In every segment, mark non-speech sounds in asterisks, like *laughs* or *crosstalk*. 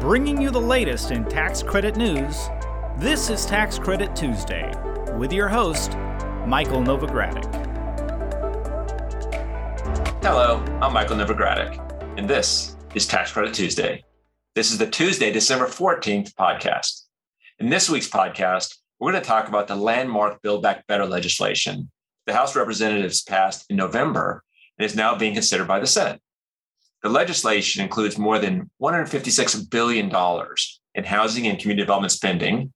Bringing you the latest in tax credit news, this is Tax Credit Tuesday with your host, Michael Novogradac. Hello, I'm Michael Novogradac, and this is Tax Credit Tuesday. This is the Tuesday, December 14th podcast. In this week's podcast, we're going to talk about the landmark Build Back Better legislation the House Representatives passed in November and is now being considered by the Senate. The legislation includes more than $156 billion in housing and community development spending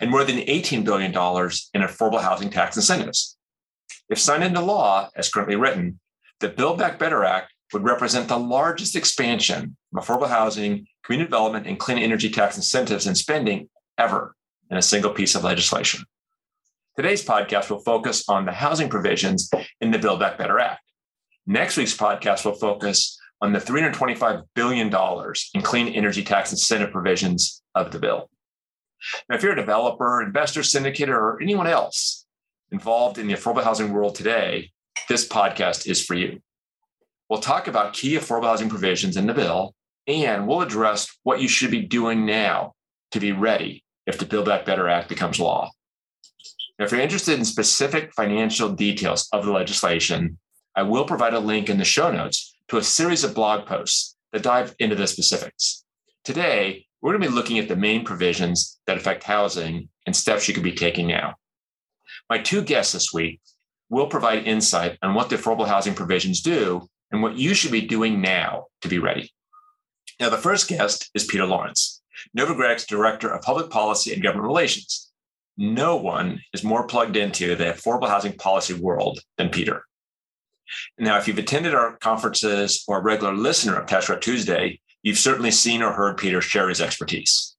and more than $18 billion in affordable housing tax incentives. If signed into law, as currently written, the Build Back Better Act would represent the largest expansion of affordable housing, community development, and clean energy tax incentives and spending ever in a single piece of legislation. Today's podcast will focus on the housing provisions in the Build Back Better Act. Next week's podcast will focus on the $325 billion in clean energy tax incentive provisions of the bill. Now, if you're a developer, investor, syndicator, or anyone else involved in the affordable housing world today, this podcast is for you. We'll talk about key affordable housing provisions in the bill, and we'll address what you should be doing now to be ready if the Build Back Better Act becomes law. Now, if you're interested in specific financial details of the legislation, I will provide a link in the show notes to a series of blog posts that dive into the specifics. Today, we're going to be looking at the main provisions that affect housing and steps you could be taking now. My two guests this week will provide insight on what the affordable housing provisions do and what you should be doing now to be ready. Now, the first guest is Peter Lawrence, Novogradac's Director of Public Policy and Government Relations. No one is more plugged into the affordable housing policy world than Peter. Now, if you've attended our conferences or a regular listener of Credit Tuesday, you've certainly seen or heard Peter share his expertise.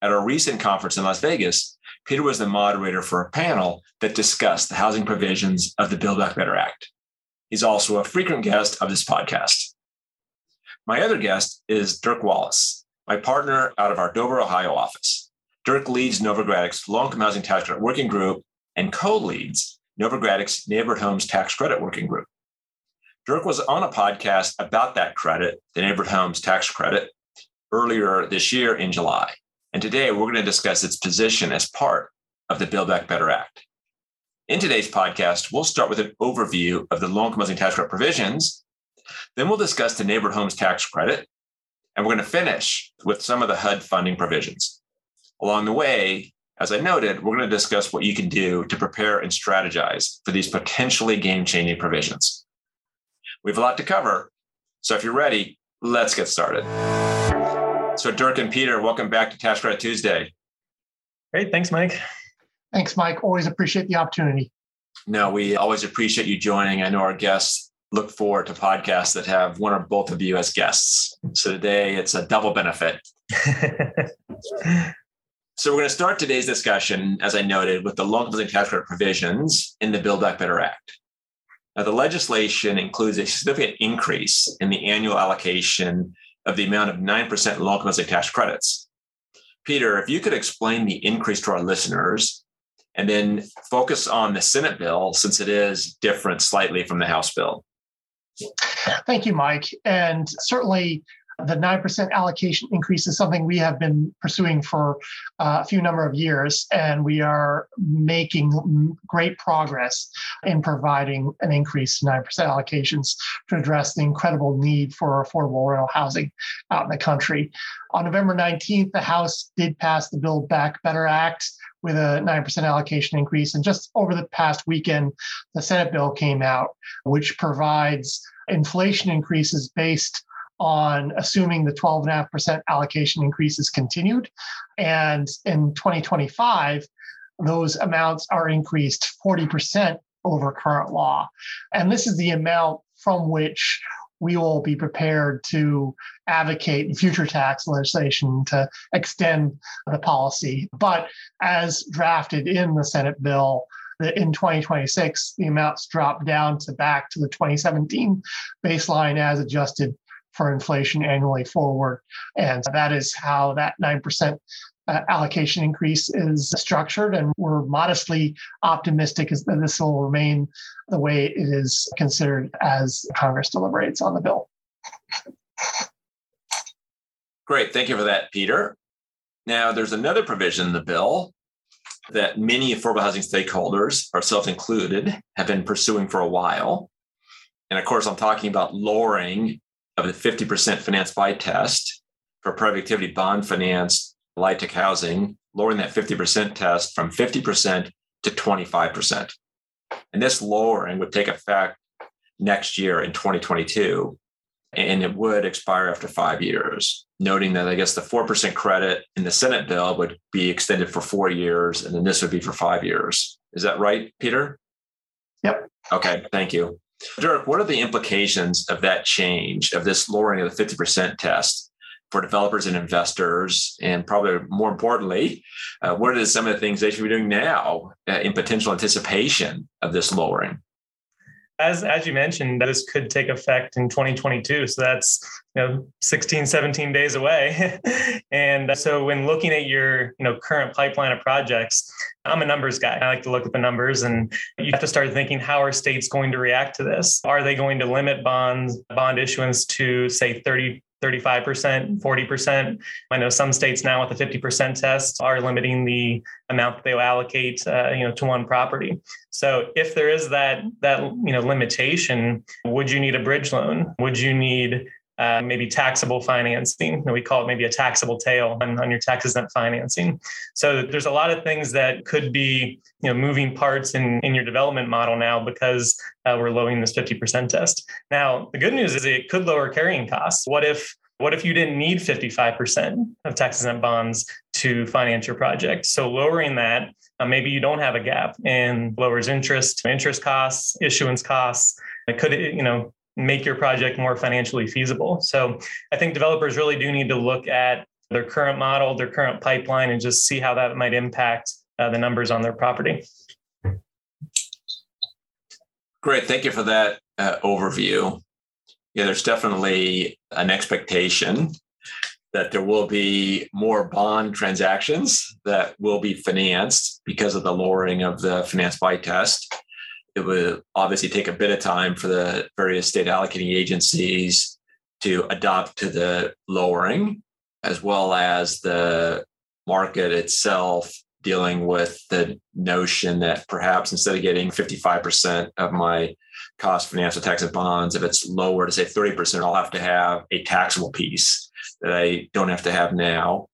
At our recent conference in Las Vegas, Peter was the moderator for a panel that discussed the housing provisions of the Build Back Better Act. He's also a frequent guest of this podcast. My other guest is Dirk Wallace, my partner out of our Dover, Ohio office. Dirk leads Novogradac's Low Income Housing Tax Credit Working Group and co leads Novogradac's Neighborhood Homes Tax Credit Working Group. Dirk was on a podcast about that credit, the Neighborhood Homes Tax Credit, earlier this year in July. And today we're going to discuss its position as part of the Build Back Better Act. In today's podcast, we'll start with an overview of the low income housing tax credit provisions. Then we'll discuss the Neighborhood Homes Tax Credit. And we're going to finish with some of the HUD funding provisions. Along the way, as I noted, we're going to discuss what you can do to prepare and strategize for these potentially game changing provisions. We have a lot to cover. So if you're ready, let's get started. So, Dirk and Peter, welcome back to Tax Credit Tuesday. Great. Thanks, Mike. Thanks, Mike. Always appreciate the opportunity. No, we always appreciate you joining. I know our guests look forward to podcasts that have one or both of you as guests. So today it's a double benefit. *laughs* so we're going to start today's discussion, as I noted, with the low income housing tax credit provisions in the Build Back Better Act. Now, the legislation includes a significant increase in the annual allocation of the amount of 9% low income tax credits. Peter, if you could explain the increase to our listeners and then focus on the Senate bill since it is different slightly from the House bill. Thank you, Mike. And certainly the 9% allocation increase is something we have been pursuing for uh, a few number of years, and we are making great progress in providing an increase to 9% allocations to address the incredible need for affordable rental housing out in the country. On November 19th, the House did pass the Build Back Better Act with a 9% allocation increase. And just over the past weekend, the Senate bill came out, which provides inflation increases based on assuming the 12.5% allocation increases continued. And in 2025, those amounts are increased 40% over current law. And this is the amount from which we will be prepared to advocate future tax legislation to extend the policy. But as drafted in the Senate bill, in 2026, the amounts drop down to back to the 2017 baseline as adjusted for inflation annually forward. And that is how that 9% uh, allocation increase is structured. And we're modestly optimistic that this will remain the way it is considered as Congress deliberates on the bill. Great. Thank you for that, Peter. Now, there's another provision in the bill that many affordable housing stakeholders, ourselves included, have been pursuing for a while. And of course, I'm talking about lowering of the 50% finance by test for private activity bond finance, LIHTC housing, lowering that 50% test from 50% to 25%. And this lowering would take effect next year in 2022, and it would expire after five years. Noting that I guess the 4% credit in the Senate bill would be extended for four years, and then this would be for five years. Is that right, Peter? Yep. Okay, thank you. Dirk, what are the implications of that change, of this lowering of the 50% test for developers and investors? And probably more importantly, uh, what are some of the things they should be doing now uh, in potential anticipation of this lowering? As, as you mentioned, this could take effect in 2022. So that's you know 16, 17 days away. *laughs* and so when looking at your you know current pipeline of projects, I'm a numbers guy. I like to look at the numbers and you have to start thinking how are states going to react to this? Are they going to limit bonds, bond issuance to say 30 35%, 40%. I know some states now with the 50% test are limiting the amount that they'll allocate, uh, you know, to one property. So if there is that that you know limitation, would you need a bridge loan? Would you need uh, maybe taxable financing. We call it maybe a taxable tail on, on your tax exempt financing. So there's a lot of things that could be you know moving parts in, in your development model now because uh, we're lowering this 50% test. Now the good news is it could lower carrying costs. What if what if you didn't need 55% of tax exempt bonds to finance your project? So lowering that, uh, maybe you don't have a gap and lowers interest, interest costs, issuance costs. It could, you know, make your project more financially feasible. So I think developers really do need to look at their current model, their current pipeline, and just see how that might impact uh, the numbers on their property. Great. Thank you for that uh, overview. Yeah, there's definitely an expectation that there will be more bond transactions that will be financed because of the lowering of the finance by test it would obviously take a bit of time for the various state allocating agencies to adopt to the lowering, as well as the market itself dealing with the notion that perhaps instead of getting 55% of my cost financial tax and bonds, if it's lower to say 30%, I'll have to have a taxable piece that I don't have to have now.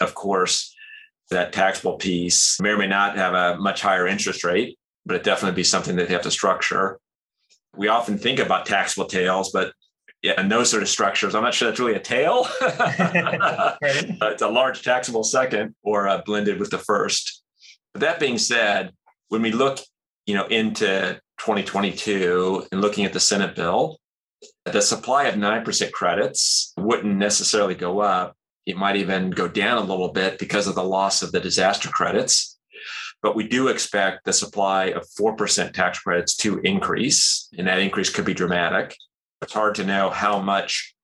Of course, that taxable piece may or may not have a much higher interest rate but it definitely be something that they have to structure. We often think about taxable tails, but yeah, and those sort of structures, I'm not sure that's really a tail. *laughs* right. it's a large taxable second or uh, blended with the first. But that being said, when we look, you know, into 2022 and looking at the Senate bill, the supply of 9% credits wouldn't necessarily go up. It might even go down a little bit because of the loss of the disaster credits but we do expect the supply of 4% tax credits to increase, and that increase could be dramatic. It's hard to know how much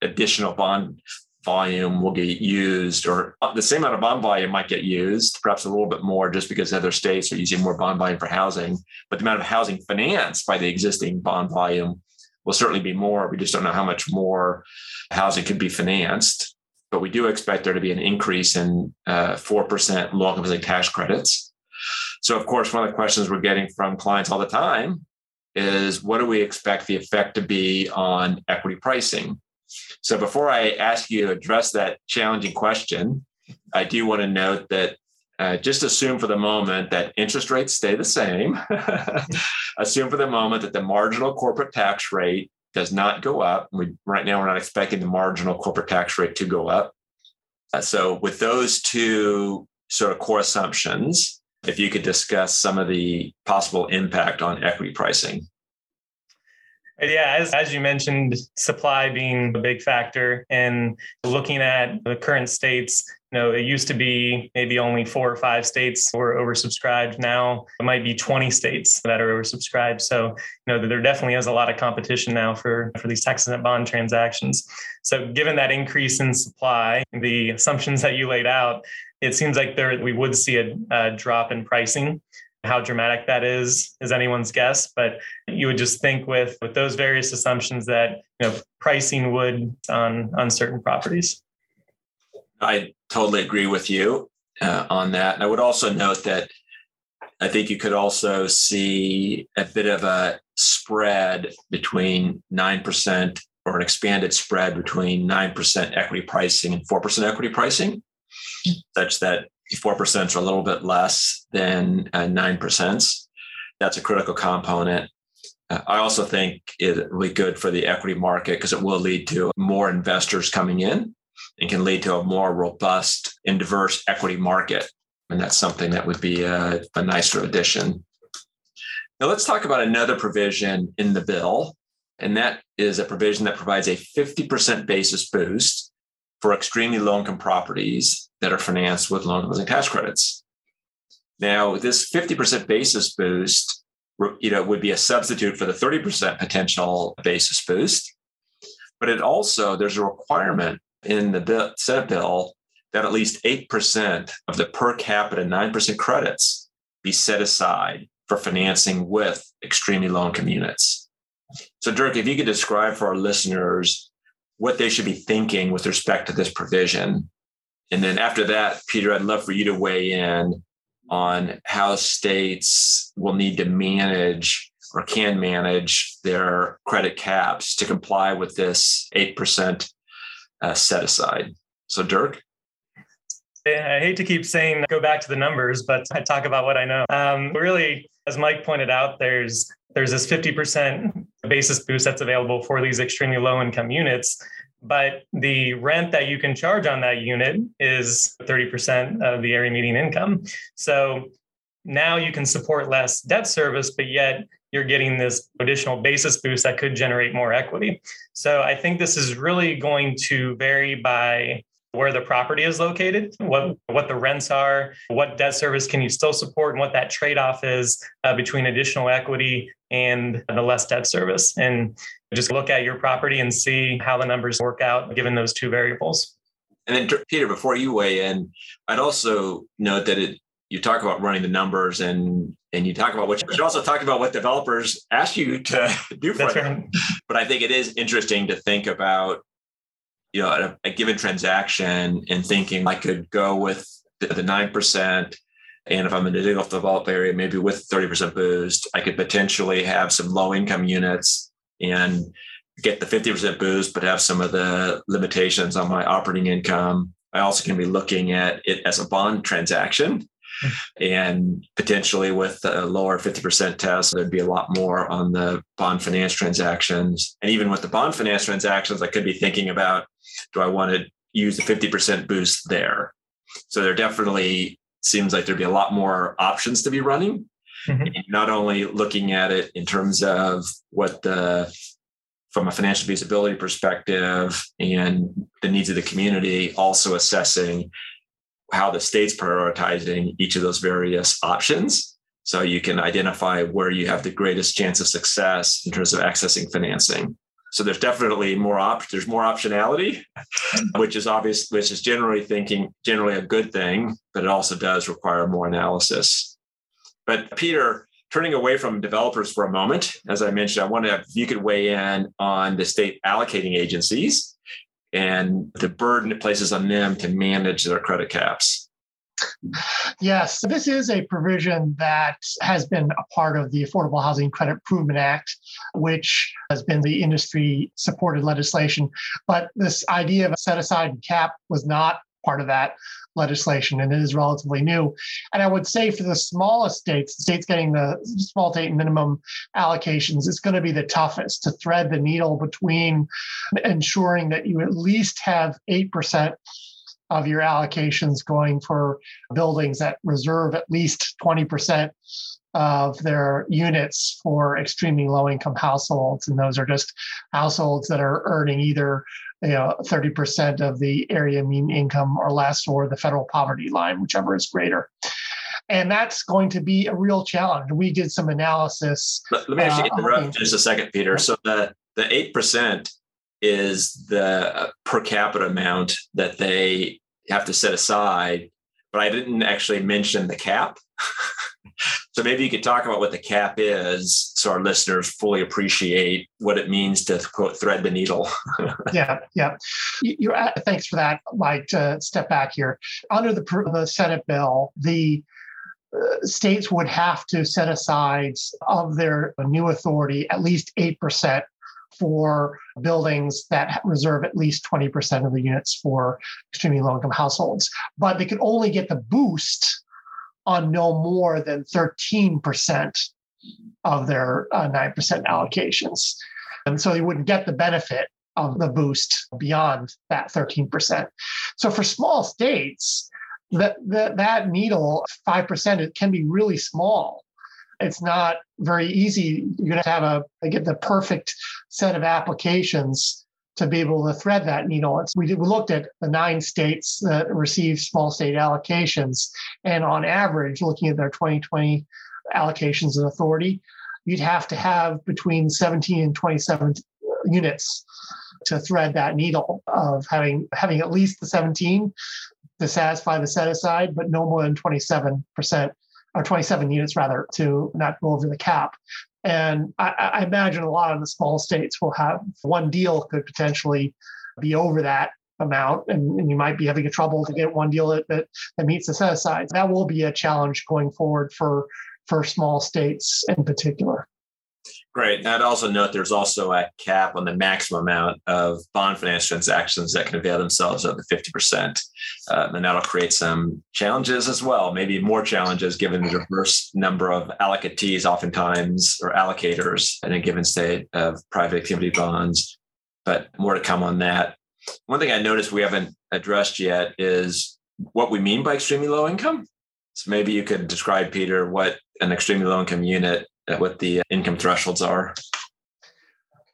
additional bond volume will get used, or the same amount of bond volume might get used, perhaps a little bit more just because other states are using more bond volume for housing. But the amount of housing financed by the existing bond volume will certainly be more. We just don't know how much more housing could be financed. But we do expect there to be an increase in uh, 4% low income housing tax credits so, of course, one of the questions we're getting from clients all the time is what do we expect the effect to be on equity pricing? So, before I ask you to address that challenging question, I do want to note that uh, just assume for the moment that interest rates stay the same. *laughs* assume for the moment that the marginal corporate tax rate does not go up. We, right now, we're not expecting the marginal corporate tax rate to go up. Uh, so, with those two sort of core assumptions, if you could discuss some of the possible impact on equity pricing. Yeah, as, as you mentioned, supply being a big factor and looking at the current states, you know, it used to be maybe only four or five states were oversubscribed. Now it might be 20 states that are oversubscribed. So, you know, there definitely is a lot of competition now for, for these tax exempt bond transactions. So given that increase in supply, the assumptions that you laid out, it seems like there we would see a, a drop in pricing. How dramatic that is is anyone's guess, but you would just think with with those various assumptions that you know pricing would on on certain properties. I totally agree with you uh, on that. And I would also note that I think you could also see a bit of a spread between 9% or an expanded spread between 9% equity pricing and 4% equity pricing, such that 4% is a little bit less than uh, 9%. That's a critical component. Uh, I also think it will be good for the equity market because it will lead to more investors coming in and can lead to a more robust and diverse equity market. And that's something that would be a, a nicer addition. Now, let's talk about another provision in the bill. And that is a provision that provides a 50% basis boost for extremely low income properties that are financed with low income tax credits. Now, this 50% basis boost you know, would be a substitute for the 30% potential basis boost. But it also, there's a requirement in the bill, Senate bill that at least 8% of the per capita 9% credits be set aside for financing with extremely low income units. So, Dirk, if you could describe for our listeners what they should be thinking with respect to this provision. And then after that, Peter, I'd love for you to weigh in on how states will need to manage or can manage their credit caps to comply with this 8% uh, set aside. So, Dirk? I hate to keep saying go back to the numbers, but I talk about what I know. Um, really, as Mike pointed out, there's there's this 50% basis boost that's available for these extremely low income units but the rent that you can charge on that unit is 30% of the area median income. So now you can support less debt service, but yet you're getting this additional basis boost that could generate more equity. So I think this is really going to vary by where the property is located, what what the rents are, what debt service can you still support, and what that trade off is uh, between additional equity and the less debt service. And just look at your property and see how the numbers work out given those two variables. And then, Peter, before you weigh in, I'd also note that it you talk about running the numbers and and you talk about what you should also talk about what developers ask you to *laughs* do for That's them. Right. But I think it is interesting to think about you know a, a given transaction and thinking I could go with the nine percent and if I'm in a vault area, maybe with 30% boost, I could potentially have some low income units and get the 50% boost, but have some of the limitations on my operating income. I also can be looking at it as a bond transaction. Hmm. And potentially with a lower 50% test, there'd be a lot more on the bond finance transactions. And even with the bond finance transactions, I could be thinking about do I want to use the 50% boost there? So there definitely seems like there'd be a lot more options to be running. Mm-hmm. Not only looking at it in terms of what the from a financial feasibility perspective and the needs of the community, also assessing how the state's prioritizing each of those various options. So you can identify where you have the greatest chance of success in terms of accessing financing. So there's definitely more op- there's more optionality, which is obvious, which is generally thinking generally a good thing, but it also does require more analysis. But Peter, turning away from developers for a moment, as I mentioned, I wonder if you could weigh in on the state allocating agencies and the burden it places on them to manage their credit caps. Yes, this is a provision that has been a part of the Affordable Housing Credit Improvement Act, which has been the industry supported legislation. But this idea of a set aside cap was not part of that legislation, and it is relatively new. And I would say for the smallest states, the states getting the small state minimum allocations, it's going to be the toughest to thread the needle between ensuring that you at least have 8% of your allocations going for buildings that reserve at least 20% of their units for extremely low income households. And those are just households that are earning either you know 30% of the area mean income or less or the federal poverty line whichever is greater. And that's going to be a real challenge. We did some analysis let, let me actually uh, interrupt just a second peter. So the the 8% is the per capita amount that they have to set aside but i didn't actually mention the cap *laughs* So maybe you could talk about what the cap is so our listeners fully appreciate what it means to quote thread the needle. *laughs* yeah, yeah. At, thanks for that, Mike. To step back here, under the the Senate bill, the uh, states would have to set aside of their new authority at least eight percent for buildings that reserve at least 20% of the units for extremely low income households. But they could only get the boost on no more than 13% of their uh, 9% allocations. And so they wouldn't get the benefit of the boost beyond that 13%. So for small states, that, that, that needle, 5%, it can be really small. It's not very easy. You're going to have a get the perfect set of applications to be able to thread that needle. It's, we, did, we looked at the nine states that received small state allocations, and on average, looking at their 2020 allocations of authority, you'd have to have between 17 and 27 units to thread that needle of having having at least the 17 to satisfy the set aside, but no more than 27 percent or 27 units rather to not go over the cap. And I, I, imagine a lot of the small states will have one deal could potentially be over that amount, and, and you might be having a trouble to get one deal that, that, that meets the set aside. That will be a challenge going forward for for small states in particular. Great. And I'd also note there's also a cap on the maximum amount of bond finance transactions that can avail themselves of the 50%. Uh, and that'll create some challenges as well, maybe more challenges given the diverse number of allocatees, oftentimes, or allocators in a given state of private activity bonds. But more to come on that. One thing I noticed we haven't addressed yet is what we mean by extremely low income. So maybe you could describe, Peter, what an extremely low income unit what the income thresholds are?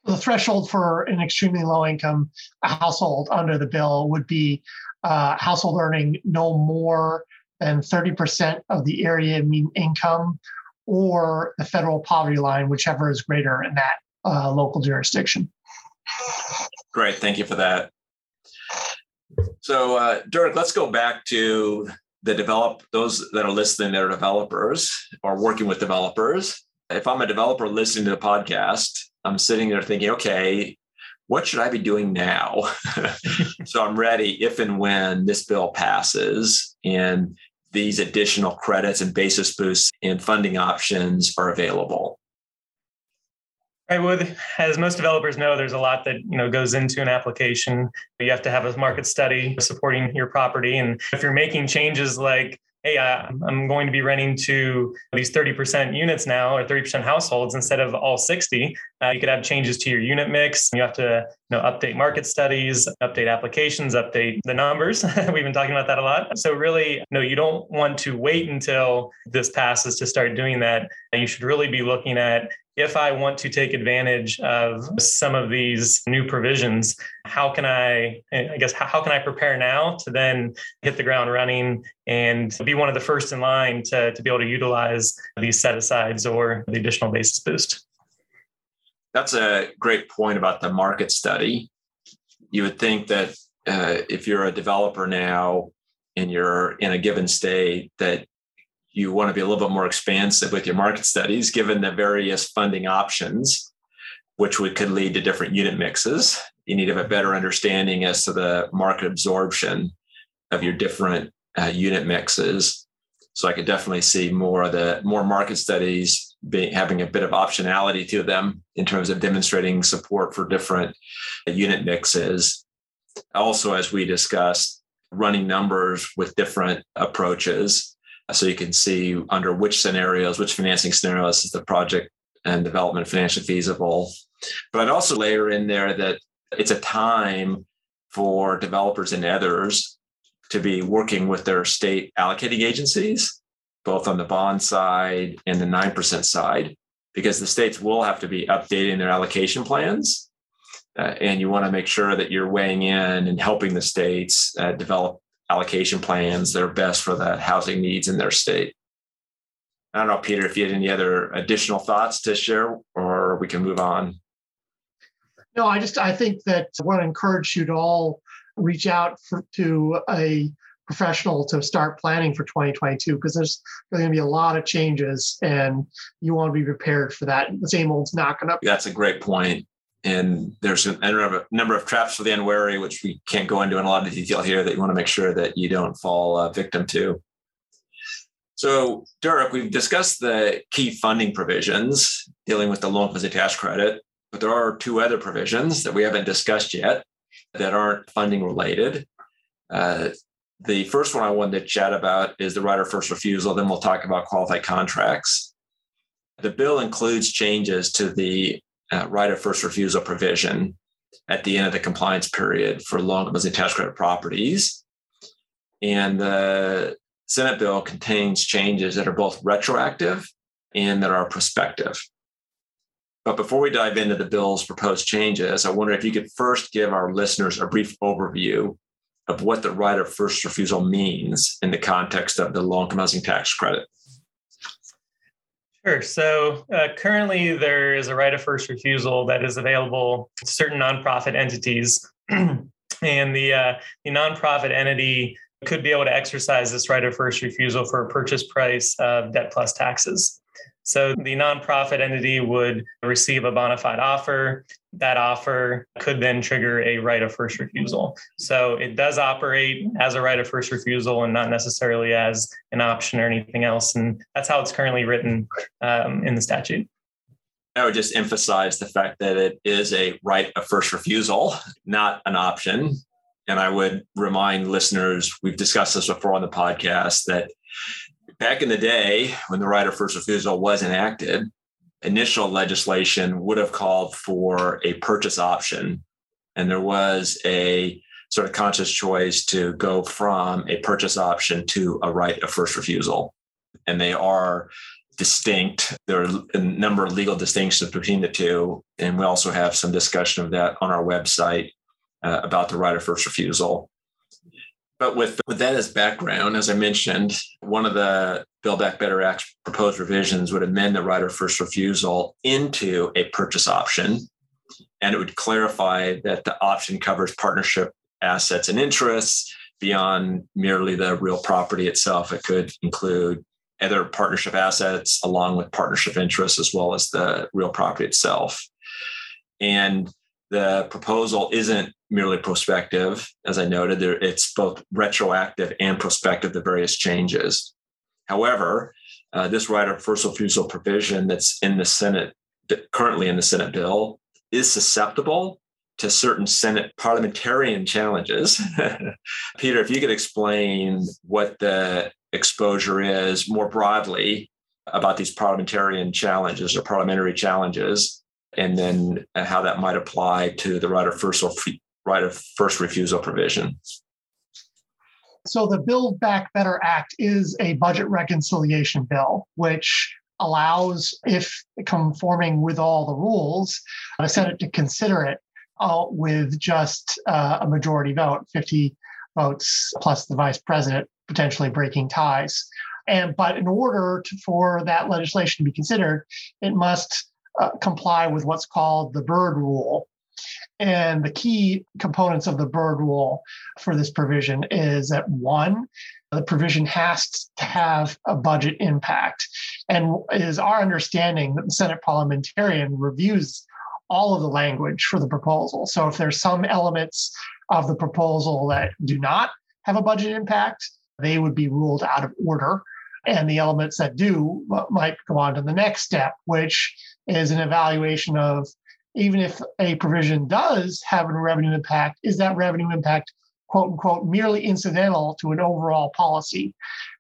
The threshold for an extremely low income household under the bill would be uh, household earning no more than 30% of the area mean income or the federal poverty line, whichever is greater in that uh, local jurisdiction. Great. Thank you for that. So, uh, Dirk, let's go back to the develop those that are listening that are developers or working with developers if I'm a developer listening to the podcast, I'm sitting there thinking, okay, what should I be doing now? *laughs* so I'm ready if and when this bill passes and these additional credits and basis boosts and funding options are available. Right. Well, as most developers know, there's a lot that you know goes into an application. You have to have a market study supporting your property, and if you're making changes like hey, I'm going to be renting to these 30% units now or 30% households instead of all 60. Uh, you could have changes to your unit mix. You have to you know, update market studies, update applications, update the numbers. *laughs* We've been talking about that a lot. So really, no, you don't want to wait until this passes to start doing that. You should really be looking at if I want to take advantage of some of these new provisions, how can I, I guess, how, can I prepare now to then hit the ground running and be one of the first in line to, to be able to utilize these set asides or the additional basis boost? That's a great point about the market study. You would think that uh, if you're a developer now and you're in a given state, that you want to be a little bit more expansive with your market studies, given the various funding options, which would, could lead to different unit mixes. You need to have a better understanding as to the market absorption of your different uh, unit mixes. So I could definitely see more of the more market studies being having a bit of optionality to them in terms of demonstrating support for different unit mixes. Also, as we discussed, running numbers with different approaches so you can see under which scenarios, which financing scenarios is the project and development financially feasible. But I'd also layer in there that it's a time for developers and others to be working with their state allocating agencies, both on the bond side and the 9% side, because the states will have to be updating their allocation plans. Uh, and you want to make sure that you're weighing in and helping the states uh, develop allocation plans that are best for the housing needs in their state. I don't know, Peter, if you had any other additional thoughts to share, or we can move on. No, I just I think that I want to encourage you to all reach out for, to a professional to start planning for 2022 because there's going to be a lot of changes and you want to be prepared for that. The same old's not going to. That's a great point. And there's a number of traps for the unwary, which we can't go into in a lot of detail here, that you want to make sure that you don't fall uh, victim to. So, Dirk, we've discussed the key funding provisions dealing with the loan plus tax credit, but there are two other provisions that we haven't discussed yet that aren't funding related. Uh, the first one I wanted to chat about is the right of first refusal. Then we'll talk about qualified contracts. The bill includes changes to the uh, right of first refusal provision at the end of the compliance period for loan and tax credit properties. And the Senate bill contains changes that are both retroactive and that are prospective. But before we dive into the bill's proposed changes, I wonder if you could first give our listeners a brief overview of what the right of first refusal means in the context of the income housing tax credit. Sure. So uh, currently, there is a right of first refusal that is available to certain nonprofit entities, *clears throat* and the uh, the nonprofit entity could be able to exercise this right of first refusal for a purchase price of debt plus taxes. So the nonprofit entity would receive a bona fide offer. That offer could then trigger a right of first refusal. So it does operate as a right of first refusal and not necessarily as an option or anything else. And that's how it's currently written um, in the statute. I would just emphasize the fact that it is a right of first refusal, not an option. And I would remind listeners, we've discussed this before on the podcast, that back in the day when the right of first refusal was enacted, initial legislation would have called for a purchase option. And there was a sort of conscious choice to go from a purchase option to a right of first refusal. And they are distinct. There are a number of legal distinctions between the two. And we also have some discussion of that on our website uh, about the right of first refusal. But with, with that as background, as I mentioned, one of the Build Back Better Act proposed revisions would amend the right of first refusal into a purchase option. And it would clarify that the option covers partnership assets and interests beyond merely the real property itself. It could include other partnership assets along with partnership interests as well as the real property itself. And the proposal isn't merely prospective. As I noted, there, it's both retroactive and prospective, the various changes. However, uh, this right of first refusal provision that's in the Senate, currently in the Senate bill, is susceptible to certain Senate parliamentarian challenges. *laughs* Peter, if you could explain what the exposure is more broadly about these parliamentarian challenges or parliamentary challenges, and then how that might apply to the right of first right of first refusal provision. So the Build Back Better Act is a budget reconciliation bill, which allows, if conforming with all the rules, the Senate to consider it uh, with just uh, a majority vote, 50 votes plus the vice president potentially breaking ties. And but in order to, for that legislation to be considered, it must uh, comply with what's called the Byrd Rule, and the key components of the Byrd Rule for this provision is that one, the provision has to have a budget impact. And it is our understanding that the Senate parliamentarian reviews all of the language for the proposal. So if there's some elements of the proposal that do not have a budget impact, they would be ruled out of order. And the elements that do might go on to the next step, which is an evaluation of even if a provision does have a revenue impact, is that revenue impact, quote unquote, merely incidental to an overall policy?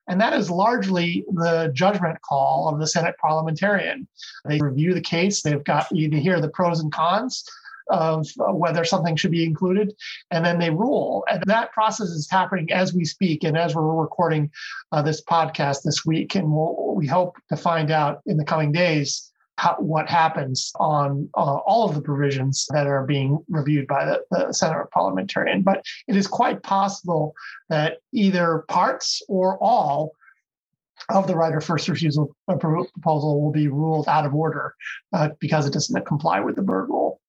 And that is largely the judgment call of the Senate parliamentarian. They review the case, they've got you to hear the pros and cons of whether something should be included, and then they rule. And that process is happening as we speak and as we're recording uh, this podcast this week. And we'll, we hope to find out in the coming days how, what happens on uh, all of the provisions that are being reviewed by the, the Senate parliamentarian. But it is quite possible that either parts or all of the right of first refusal proposal will be ruled out of order uh, because it doesn't comply with the Byrd rule.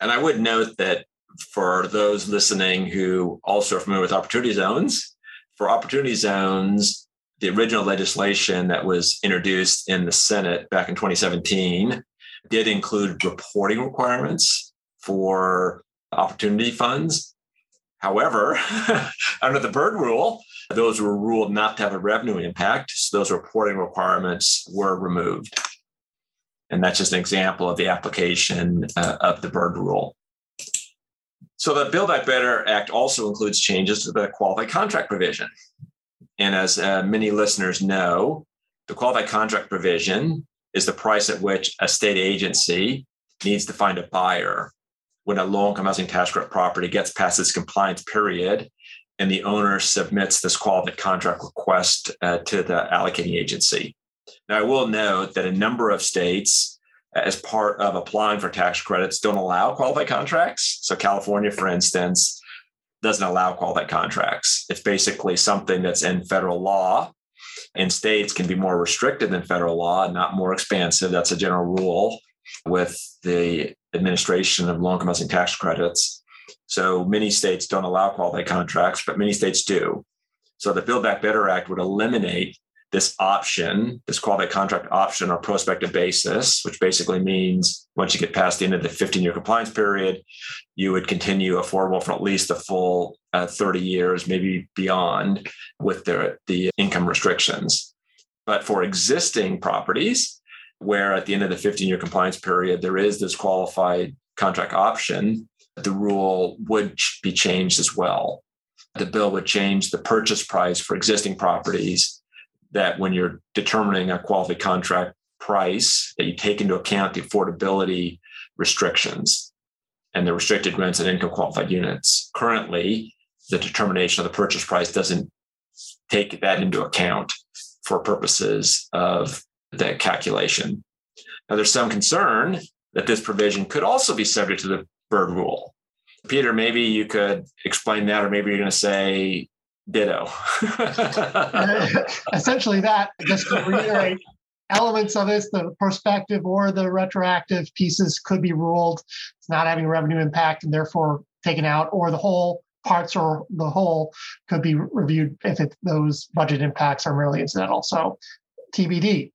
And I would note that for those listening who also are familiar with opportunity zones, for opportunity zones, the original legislation that was introduced in the Senate back in 2017 did include reporting requirements for opportunity funds. However, *laughs* under the Byrd rule, those were ruled not to have a revenue impact. So those reporting requirements were removed. And that's just an example of the application uh, of the Byrd rule. So the Build Back Better Act also includes changes to the qualified contract provision. And as uh, many listeners know, the qualified contract provision is the price at which a state agency needs to find a buyer when a low income housing tax credit property gets past its compliance period and the owner submits this qualified contract request uh, to the allocating agency. Now, I will note that a number of states, as part of applying for tax credits, don't allow qualified contracts. So, California, for instance, doesn't allow qualified contracts. It's basically something that's in federal law, and states can be more restricted than federal law, and not more expansive. That's a general rule with the administration of low income housing tax credits. So many states don't allow qualified contracts, but many states do. So the Build Back Better Act would eliminate this option, this qualified contract option or prospective basis, which basically means once you get past the end of the 15 year compliance period, you would continue affordable for at least the full uh, 30 years, maybe beyond, with the, the income restrictions. But for existing properties, where at the end of the 15 year compliance period, there is this qualified contract option, the rule would be changed as well. The bill would change the purchase price for existing properties that when you're determining a qualified contract price, that you take into account the affordability restrictions and the restricted rents and income qualified units. Currently, the determination of the purchase price doesn't take that into account for purposes of the calculation. Now, there's some concern that this provision could also be subject to the Byrd rule. Peter, maybe you could explain that, or maybe you're going to say ditto. *laughs* Essentially, that just to reiterate, elements of this, the prospective or the retroactive pieces could be ruled. It's not having revenue impact and therefore taken out, or the whole parts or the whole could be reviewed if it, those budget impacts are merely incidental. So TBD.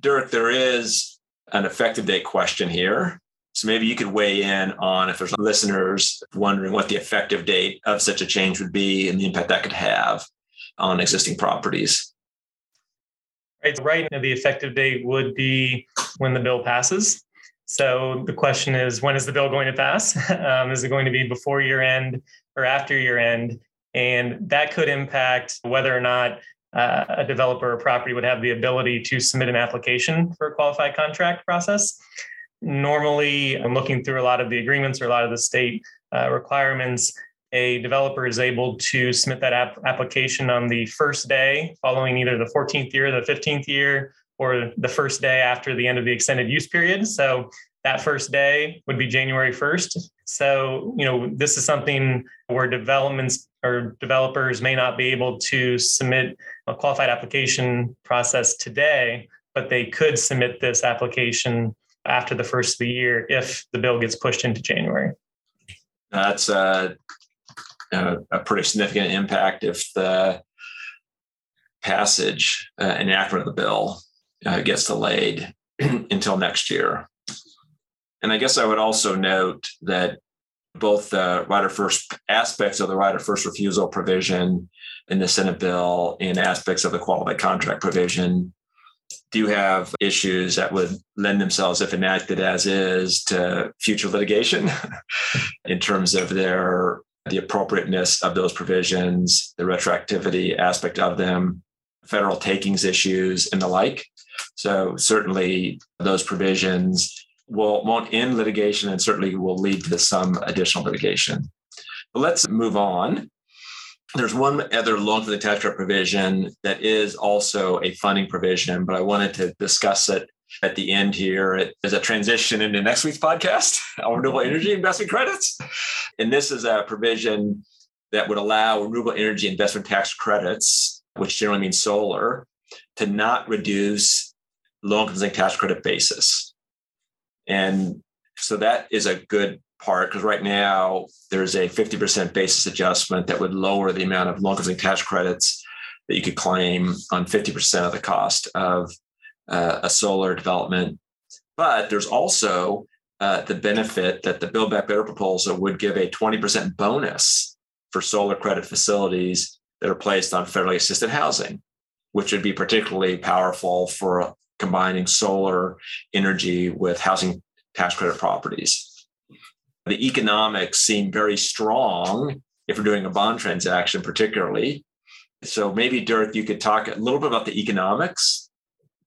Dirk, there is an effective date question here. So maybe you could weigh in on if there's listeners wondering what the effective date of such a change would be and the impact that could have on existing properties. Right. Right now, the effective date would be when the bill passes. So the question is, when is the bill going to pass? *laughs* Um, is it going to be before year end or after year end? And that could impact whether or not uh, a developer or property would have the ability to submit an application for a qualified contract process. Normally, I'm looking through a lot of the agreements or a lot of the state uh, requirements. A developer is able to submit that ap- application on the first day following either the 14th year, the 15th year, or the first day after the end of the extended use period. So that first day would be January 1st. So, you know, this is something where developments or developers may not be able to submit a qualified application process today, but they could submit this application after the first of the year if the bill gets pushed into January. That's a, a, pretty significant impact if the passage, uh, enactment of the bill uh, gets delayed *clears throat* until next year. And I guess I would also note that both the of first aspects of the of first refusal provision in the Senate bill and aspects of the qualified contract provision do have issues that would lend themselves, if enacted as is, to future litigation *laughs* in terms of their the appropriateness of those provisions, the retroactivity aspect of them, federal takings issues, and the like. So certainly those provisions will won't end litigation and certainly will lead to some additional litigation. But let's move on. There's one other loan for the tax credit provision that is also a funding provision, but I wanted to discuss it at the end here. Is a transition into next week's podcast *laughs* on renewable energy investment credits. And this is a provision that would allow renewable energy investment tax credits, which generally means solar, to not reduce low income tax credit basis. And so that is a good part because right now there's a 50% basis adjustment that would lower the amount of low income housing tax credits that you could claim on 50% of the cost of uh, a solar development. But there's also uh, the benefit that the Build Back Better proposal would give a 20% bonus for solar credit facilities that are placed on federally assisted housing, which would be particularly powerful for combining solar energy with housing tax credit properties. The economics seem very strong if we're doing a bond transaction, particularly. So maybe Dirk, you could talk a little bit about the economics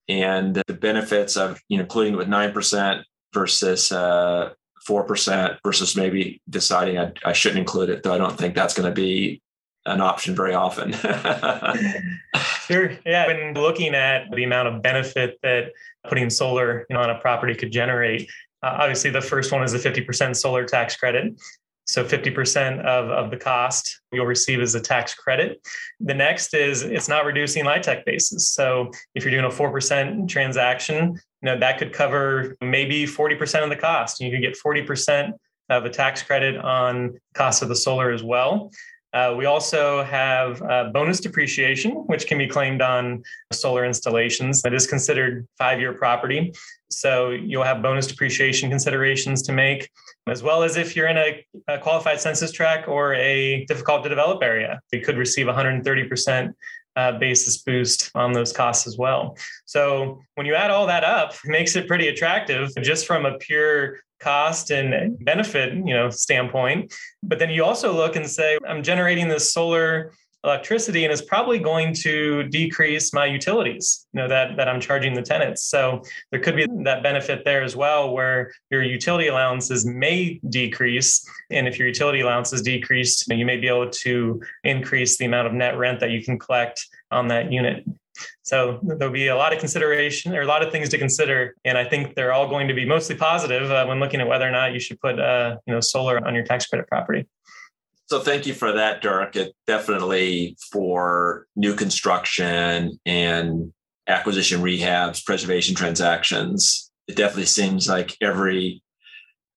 and the benefits of you know including it with nine percent versus uh, four percent versus maybe deciding I, I shouldn't include it, though I don't think that's going to be an option very often. *laughs* sure. Yeah. When looking at the amount of benefit that putting solar on a property could generate, uh, obviously the first one is the 50% solar tax credit. So 50% of, of the cost you'll receive as a tax credit. The next is it's not reducing LIHTC basis. So if you're doing a 4% transaction, you know, that could cover maybe 40% of the cost. You could get 40% of a tax credit on cost of the solar as well. Uh, we also have uh, bonus depreciation, which can be claimed on solar installations. That is considered five year property. So you'll have bonus depreciation considerations to make, as well as if you're in a, a qualified census tract or a difficult to develop area, you could receive 130% uh, basis boost on those costs as well. So when you add all that up, it makes it pretty attractive just from a pure cost and benefit, you know, standpoint. But then you also look and say, I'm generating this solar electricity and is probably going to decrease my utilities you know that that i'm charging the tenants. So there could be that benefit there as well where your utility allowances may decrease. And if your utility allowances is decreased you may be able to increase the amount of net rent that you can collect on that unit. So there'll be a lot of consideration or a lot of things to consider, and I think they're all going to be mostly positive uh, when looking at whether or not you should put uh, you know solar on your tax credit property. So thank you for that, Dirk. It definitely for new construction and acquisition rehabs, preservation transactions. It definitely seems like every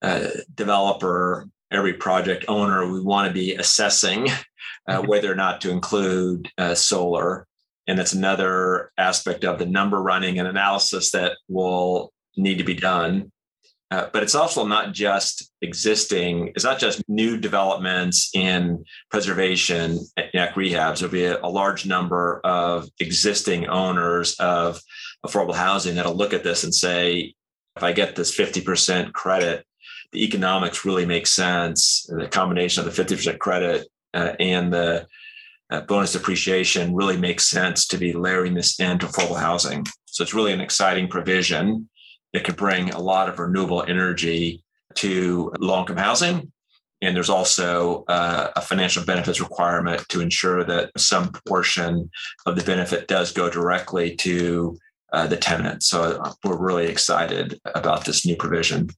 uh, developer, every project owner, we want to be assessing uh, mm-hmm. whether or not to include uh, solar. And that's another aspect of the number running and analysis that will need to be done. Uh, but it's also not just existing, it's not just new developments in preservation and rehabs. There'll be a, a, large number of existing owners of affordable housing that'll look at this and say, if I get this 50% credit, the economics really make sense. The combination of the 50% credit uh, and the uh, bonus depreciation really makes sense to be layering this into affordable housing. So it's really an exciting provision that could bring a lot of renewable energy to low income housing. And there's also uh, a financial benefits requirement to ensure that some portion of the benefit does go directly to uh, the tenant. So uh, we're really excited about this new provision.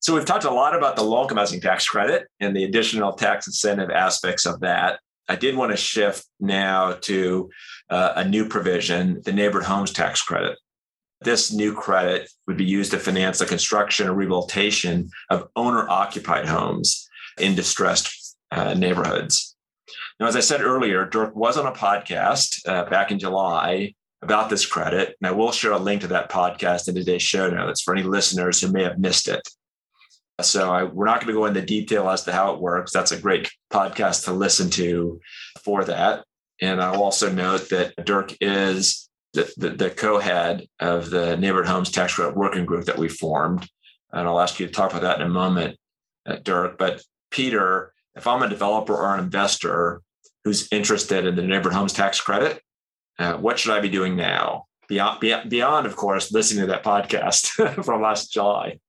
So we've talked a lot about the low income housing tax credit and the additional tax incentive aspects of that. I did want to shift now to uh, a new provision, the neighborhood homes tax credit. This new credit would be used to finance the construction and rehabilitation of owner occupied homes in distressed uh, neighborhoods. Now, as I said earlier, Dirk was on a podcast uh, back in July about this credit, and I will share a link to that podcast in today's show notes for any listeners who may have missed it. So I, we're not going to go into detail as to how it works. That's a great podcast to listen to for that. And I'll also note that Dirk is the, the, the co-head of the neighborhood homes tax credit working group that we formed. And I'll ask you to talk about that in a moment, uh, Dirk. But Peter, if I'm a developer or an investor who's interested in the neighborhood homes tax credit, uh, what should I be doing now? Beyond, beyond, beyond, of course, listening to that podcast *laughs* from last July.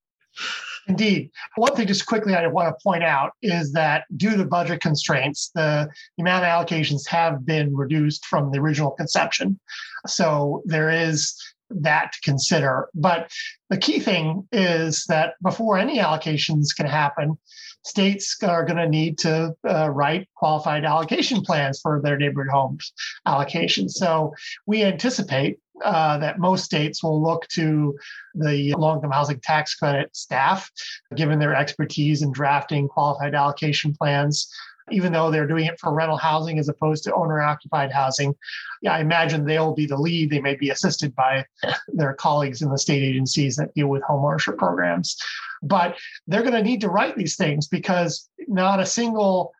Indeed. One thing, just quickly, I want to point out is that due to budget constraints, the, amount of allocations have been reduced from the original conception. So there is that to consider. But the key thing is that before any allocations can happen, states are going to need to uh, write qualified allocation plans for their neighborhood homes allocation. So we anticipate uh, that most states will look to the low income housing tax credit staff, given their expertise in drafting qualified allocation plans. Even though they're doing it for rental housing as opposed to owner occupied housing, yeah, I imagine they'll be the lead. They may be assisted by their colleagues in the state agencies that deal with homeownership programs. But they're going to need to write these things because not a single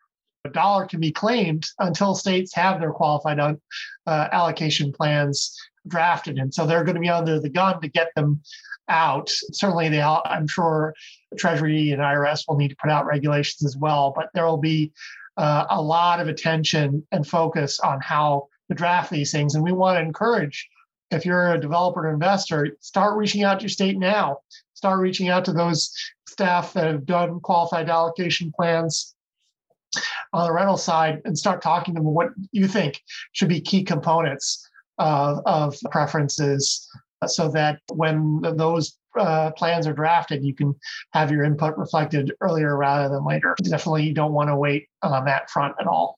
dollar can be claimed until states have their qualified uh, allocation plans drafted. And so they're going to be under the gun to get them out. Certainly, they, all, I'm sure Treasury and IRS will need to put out regulations as well, but there will be uh, a lot of attention and focus on how to draft these things. And we want to encourage if you're a developer or investor, start reaching out to your state now. Start reaching out to those staff that have done qualified allocation plans on the rental side and start talking to them what you think should be key components of, of preferences so that when those uh, plans are drafted, you can have your input reflected earlier rather than later. Definitely, you don't want to wait on that front at all.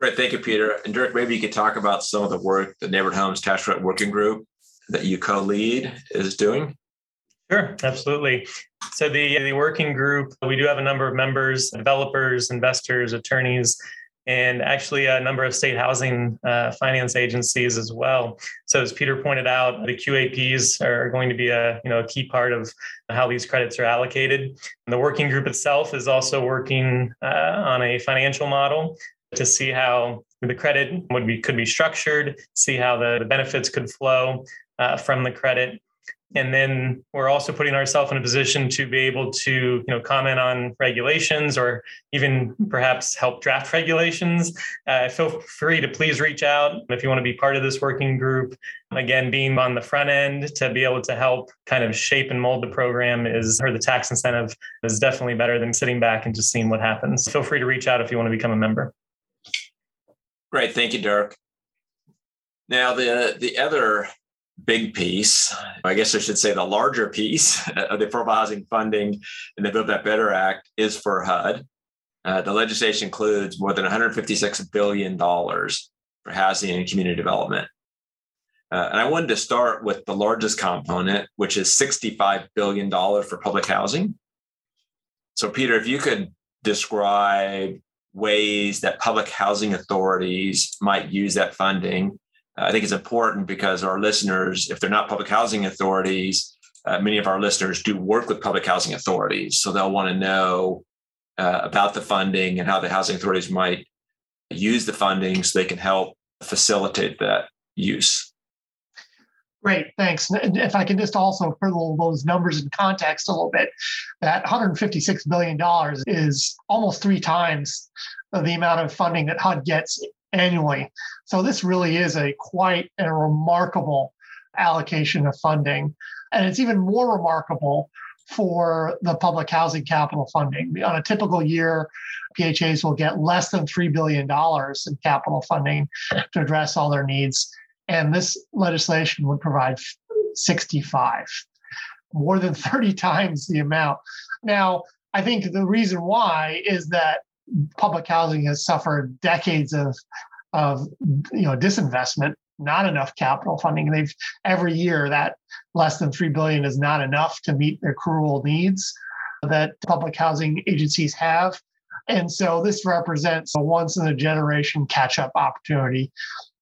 Great. Thank you, Peter. And Dirk, maybe you could talk about some of the work the Neighborhood Homes Tax Credit Working Group that you co lead is doing. Sure, absolutely. So the the working group, we do have a number of members, developers, investors, attorneys, and actually a number of state housing uh, finance agencies as well. So as Peter pointed out, the QAPs are going to be a you know a key part of how these credits are allocated. And the working group itself is also working uh, on a financial model to see how the credit would be could be structured, see how the, the benefits could flow uh, from the credit, and then we're also putting ourselves in a position to be able to you know comment on regulations or even perhaps help draft regulations. Uh, feel free to please reach out if you want to be part of this working group. Again being on the front end to be able to help kind of shape and mold the program is or the tax incentive is definitely better than sitting back and just seeing what happens. Feel free to reach out if you want to become a member. Great thank you dirk now the the other big piece, I guess I should say the larger piece *laughs* of the Affordable Housing Funding and the Build Back Better Act is for HUD. Uh, the legislation includes more than $156 billion for housing and community development. Uh, and I wanted to start with the largest component, which is $65 billion for public housing. So, Peter, if you could describe ways that public housing authorities might use that funding I think it's important because our listeners, if they're not public housing authorities, uh, many of our listeners do work with public housing authorities. So they'll want to know uh, about the funding and how the housing authorities might use the funding so they can help facilitate that use. Great, thanks. And if I can just also put those numbers in context a little bit, that $156 billion is almost three times the amount of funding that HUD gets annually. So this really is a quite a remarkable allocation of funding. And it's even more remarkable for the public housing capital funding. On a typical year, PHAs will get less than $3 billion in capital funding to address all their needs. And this legislation would provide 65, more than 30 times the amount. Now, I think the reason why is that public housing has suffered decades of of you know disinvestment not enough capital funding. They've every year that less than 3 billion is not enough to meet their cruel needs that public housing agencies have. And so this represents a once in a generation catch up opportunity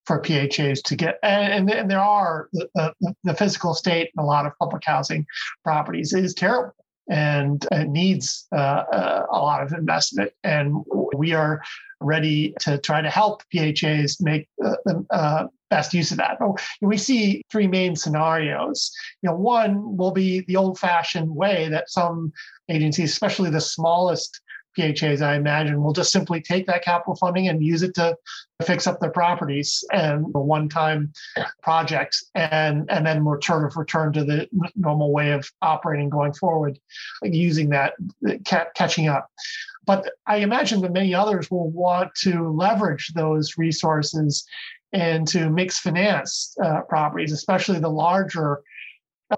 for PHAs to get, and, and there are the, the, the, physical state in a lot of public housing properties is terrible and it needs uh, uh, a lot of investment. And we are ready to try to help PHAs make the uh, best use of that. We see three main scenarios. You know, one will be the old-fashioned way that some agencies, especially the smallest PHAs, I imagine, will just simply take that capital funding and use it to fix up their properties and a one-time project, and and then return of return to the normal way of operating going forward, using that catching up. But I imagine that many others will want to leverage those resources into mixed finance uh, properties, especially the larger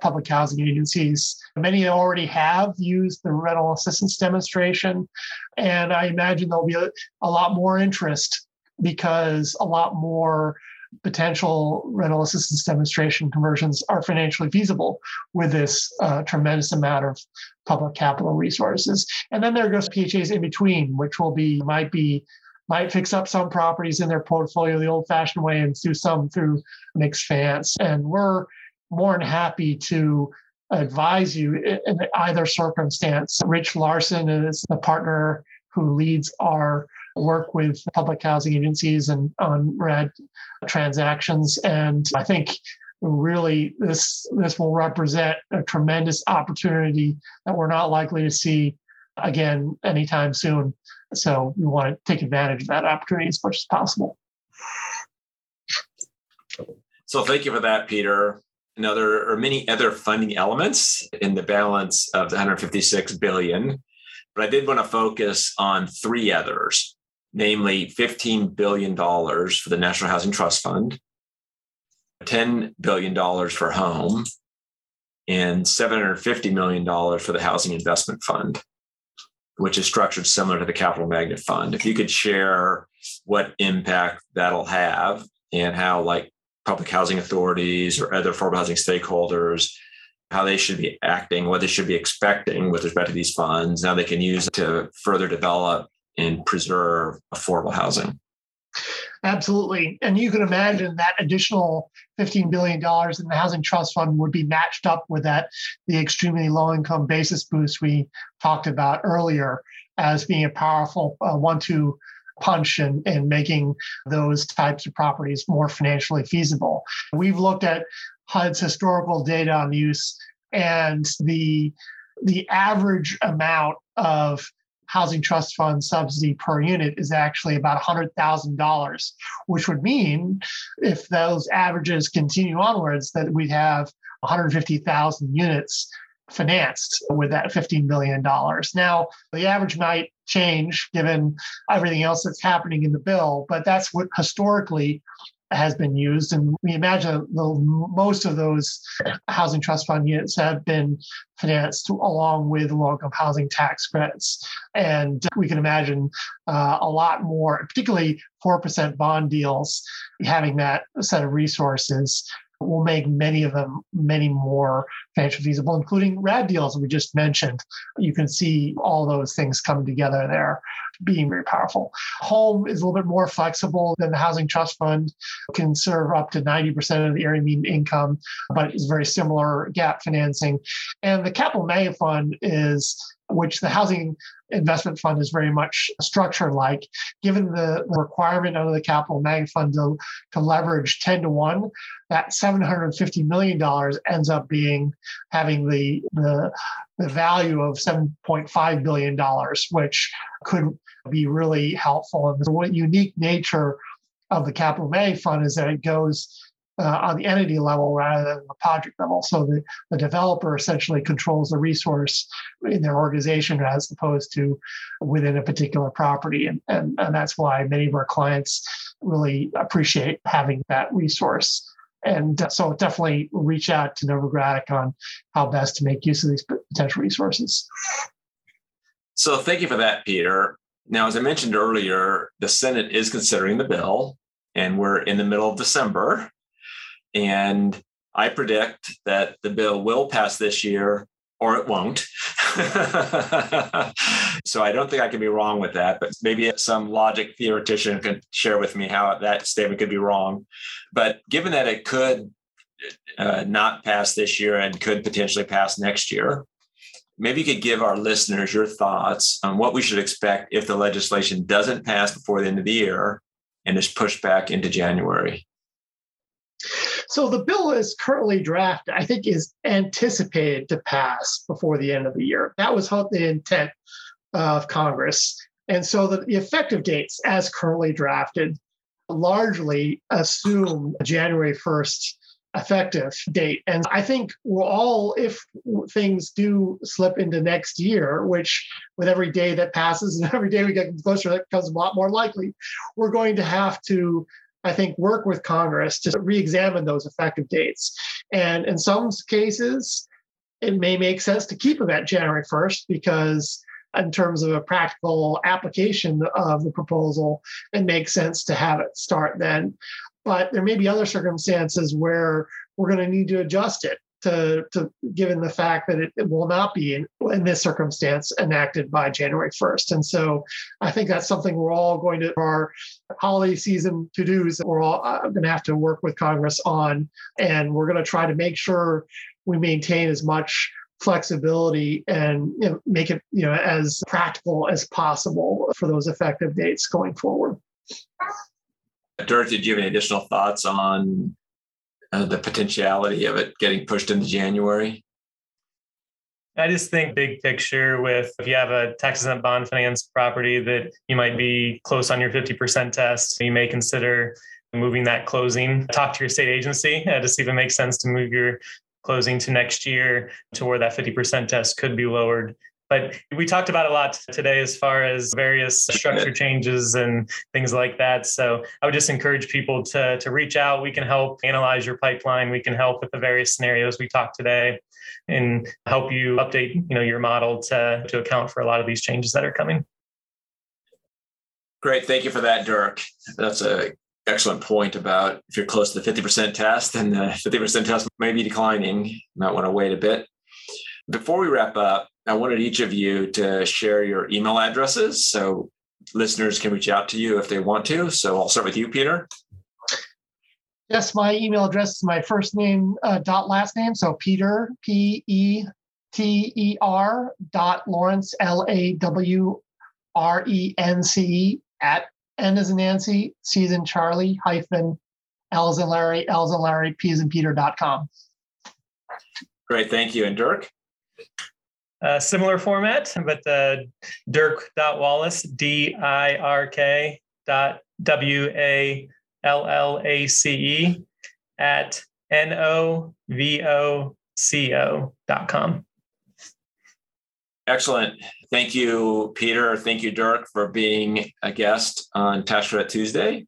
public housing agencies. Many already have used the rental assistance demonstration, and I imagine there'll be a, a lot more interest because a lot more potential rental assistance demonstration conversions are financially feasible with this uh, tremendous amount of public capital resources. And then there goes PHAs in between, which will be might be might fix up some properties in their portfolio the old-fashioned way and do some through mixed finance. And we're more than happy to advise you in either circumstance. Rich Larson is the partner who leads our work with public housing agencies and on RAD transactions. And I think really this this will represent a tremendous opportunity that we're not likely to see again anytime soon. So we want to take advantage of that opportunity as much as possible. So thank you for that, Peter. Now there are many other funding elements in the balance of the 156 billion, but I did want to focus on three others namely $15 billion for the National Housing Trust Fund, $10 billion for home, and $750 million for the Housing Investment Fund, which is structured similar to the Capital Magnet Fund. If you could share what impact that'll have and how, like, public housing authorities or other affordable housing stakeholders how they should be acting, what they should be expecting with respect to these funds, how they can use to further develop and preserve affordable housing. Absolutely. And you can imagine that additional $15 billion in the Housing Trust Fund would be matched up with that, the extremely low income basis boost we talked about earlier as being a powerful uh, one two punch and, in making those types of properties more financially feasible. We've looked at HUD's historical data on use and the the average amount of housing trust fund subsidy per unit is actually about $100,000, which would mean if those averages continue onwards, that we'd have 150,000 units financed with that $15 billion. Now, the average might change given everything else that's happening in the bill, but that's what historically has been used. And we imagine the, most of those housing trust fund units have been financed along with low income housing tax credits. And we can imagine uh, a lot more, particularly 4% bond deals, having that set of resources will make many of them many more financially feasible, including RAD deals we just mentioned. You can see all those things coming together there being very powerful. Home is a little bit more flexible than the Housing Trust Fund, can serve up to 90% of the area median income, but is very similar gap financing. And the Capital Magnet Fund is which the housing investment fund is very much structured like. Given the, requirement under the capital magnet fund to, to leverage 10 to 1, that $750 million ends up being having the, the, the value of $7.5 billion, which could be really helpful. And the unique nature of the capital magnet fund is that it goes uh, on the entity level rather than the project level. So the, the developer essentially controls the resource in their organization as opposed to within a particular property. And, and, and that's why many of our clients really appreciate having that resource. And so definitely reach out to Novogradac on how best to make use of these potential resources. So thank you for that, Peter. Now, as I mentioned earlier, the Senate is considering the bill, and we're in the middle of December. And I predict that the bill will pass this year or it won't. *laughs* so I don't think I can be wrong with that, but maybe some logic theoretician could share with me how that statement could be wrong. But given that it could uh, not pass this year and could potentially pass next year, maybe you could give our listeners your thoughts on what we should expect if the legislation doesn't pass before the end of the year and is pushed back into January. So the bill is currently drafted, I think, is anticipated to pass before the end of the year. That was the intent of Congress. And so the effective dates, as currently drafted, largely assume January 1st effective date. And I think we're all, if things do slip into next year, which with every day that passes and *laughs* every day we get closer, that becomes a lot more likely, we're going to have to I think, work with Congress to re examine those effective dates. And in some cases, it may make sense to keep them at January 1st because, in terms of a practical application of the proposal, it makes sense to have it start then. But there may be other circumstances where we're going to need to adjust it to, to given the fact that it, it, will not be in, in this circumstance enacted by January 1st. And so I think that's something we're all going to our holiday season to dos we're all uh, going to have to work with Congress on, and we're going to try to make sure we maintain as much flexibility and you know, make it you know as practical as possible for those effective dates going forward. Dirk, did you have any additional thoughts on uh, the potentiality of it getting pushed into January? I just think big picture with if you have a tax exempt bond finance property that you might be close on your 50% test, you may consider moving that closing. Talk to your state agency uh, to see if it makes sense to move your closing to next year to where that 50% test could be lowered. But we talked about a lot today as far as various structure changes and things like that. So I would just encourage people to, to reach out. We can help analyze your pipeline. We can help with the various scenarios we talked today and help you update you know, your model to, to account for a lot of these changes that are coming. Great. Thank you for that, Dirk. That's a excellent point about if you're close to the 50% test, then the 50% test may be declining. You might want to wait a bit. Before we wrap up, I wanted each of you to share your email addresses so listeners can reach out to you if they want to. So I'll start with you, Peter. Yes, my email address is my first name uh, dot last name. So Peter P E T E R dot Lawrence L A W R E N C at N as in Nancy, C as in Charlie hyphen L as in Larry, L as in Larry, P as in Peter dot com. Great, thank you. And Dirk? Uh, similar format, but uh, Dirk.Wallace, D I R K dot W A L L A C E at N O V O C O dot com. Excellent. Thank you, Peter. Thank you, Dirk, for being a guest on Credit Tuesday.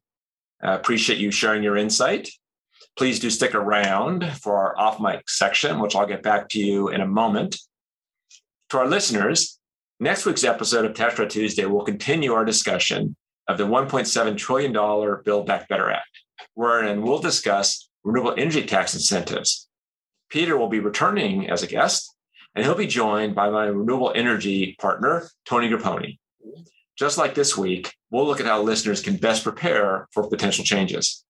I appreciate you sharing your insight. Please do stick around for our off mic section, which I'll get back to you in a moment. To our listeners, next week's episode of Credit Tuesday will continue our discussion of the $1.7 trillion Build Back Better Act, wherein we'll discuss renewable energy tax incentives. Peter will be returning as a guest, and he'll be joined by my renewable energy partner, Tony Grappone. Just like this week, we'll look at how listeners can best prepare for potential changes.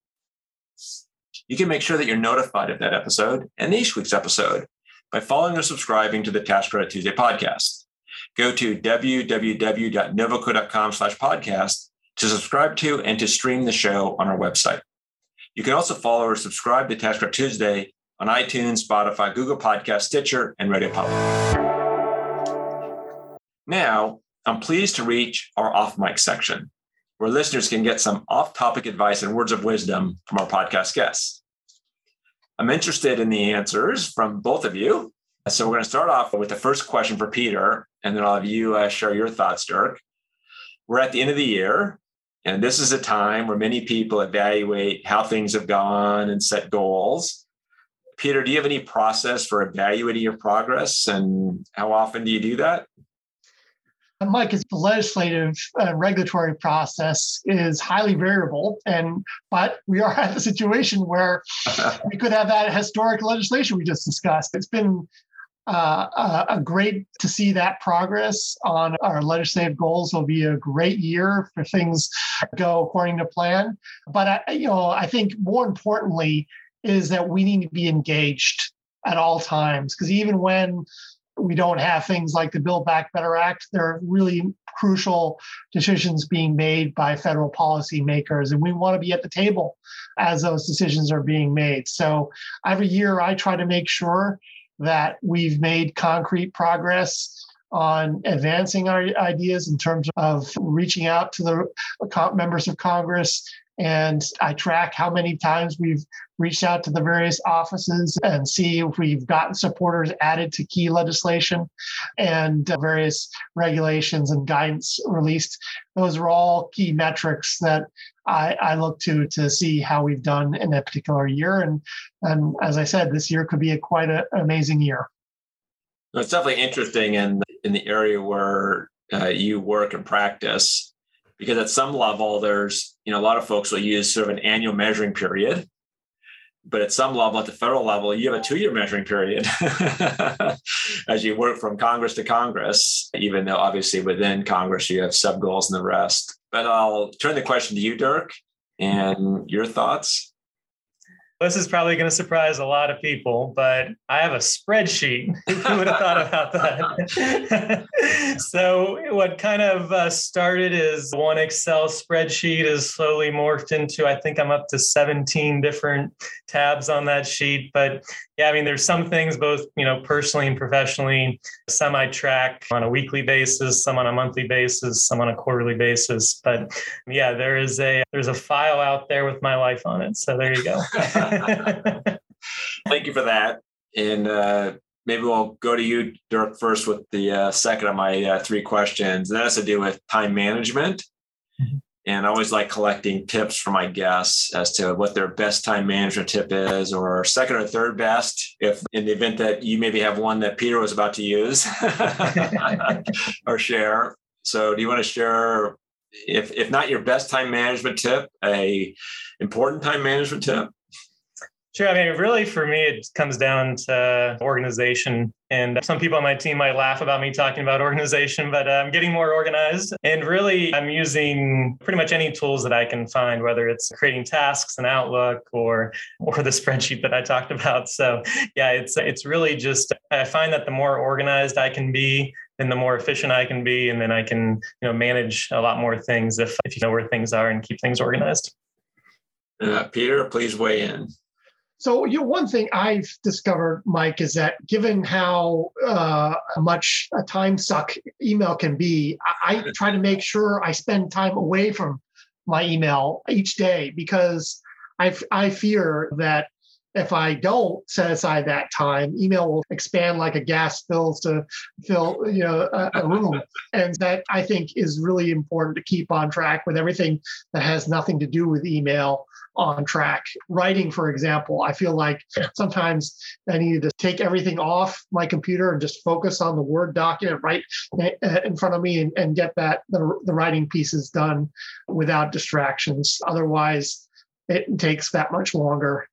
You can make sure that you're notified of that episode and each week's episode by following or subscribing to the Tax Credit Tuesday podcast. Go to www.novoco.com slash podcast to subscribe to and to stream the show on our website. You can also follow or subscribe to Tax Credit Tuesday on iTunes, Spotify, Google Podcast, Stitcher, and Radio Public. Now, I'm pleased to reach our off mic section, where listeners can get some off topic advice and words of wisdom from our podcast guests. I'm interested in the answers from both of you. So we're going to start off with the first question for Peter, and then I'll have you uh, share your thoughts, Dirk. We're at the end of the year, and this is a time where many people evaluate how things have gone and set goals. Peter, do you have any process for evaluating your progress, and how often do you do that? Mike, the legislative uh, regulatory process is highly variable, and but we are at the situation where *laughs* we could have that historic legislation we just discussed. It's been uh, uh, a great to see that progress on our legislative goals. Will be a great year for things go according to plan. But I, you know, I think more importantly is that we need to be engaged at all times because even when we don't have things like the Build Back Better Act. There are really crucial decisions being made by federal policymakers, and we want to be at the table as those decisions are being made. So every year, I try to make sure that we've made concrete progress on advancing our ideas in terms of reaching out to the members of Congress and I track how many times we've reached out to the various offices and see if we've gotten supporters added to key legislation and various regulations and guidance released. Those are all key metrics that I, I, look to to see how we've done in a particular year. And and as I said, this year could be a quite an amazing year. It's definitely interesting in in the area where uh, you work and practice, because at some level, there's you know a lot of folks will use sort of an annual measuring period, but at some level, at the federal level, you have a two-year measuring period *laughs* as you work from Congress to Congress. Even though obviously within Congress you have sub goals and the rest. But I'll turn the question to you, Dirk, and your thoughts. This is probably going to surprise a lot of people, but I have a spreadsheet. *laughs* Who would have thought about that? *laughs* so, what kind of uh, started is one Excel spreadsheet is slowly morphed into, I think I'm up to 17 different tabs on that sheet. But yeah, I mean, there's some things both, you know, personally and professionally, some I track on a weekly basis, some on a monthly basis, some on a quarterly basis. But yeah, there is a there's a file out there with my life on it. So there you go. *laughs* *laughs* Thank you for that. And uh, maybe we'll go to you, Dirk, first with the uh, second of my uh, three questions. And that has to do with time management. Mm-hmm. And I always like collecting tips from my guests as to what their best time management tip is, or second or third best, if in the event that you maybe have one that Peter was about to use *laughs* or share. So, do you want to share, if if not your best time management tip, a important time management tip? Sure. I mean, really, for me, it comes down to organization. And some people on my team might laugh about me talking about organization, but I'm getting more organized. And really, I'm using pretty much any tools that I can find, whether it's creating tasks in Outlook or or the *laughs* spreadsheet that I talked about. So, yeah, it's it's really just I find that the more organized I can be, then the more efficient I can be, and then I can you know manage a lot more things if if you know where things are and keep things organized. Uh, Peter, please weigh in. So, you know, one thing I've discovered, Mike, is that given how uh, much a time suck email can be, I, I try to make sure I spend time away from my email each day because I, I fear that if I don't set aside that time, email will expand like a gas fills to fill you know a, a, room, *laughs* and that I think is really important to keep on track with everything that has nothing to do with email on track. Writing, for example, I feel like sometimes I needed to take everything off my computer and just focus on the Word document right uh, in front of me and, and get that the, the writing pieces done without distractions. Otherwise, it takes that much longer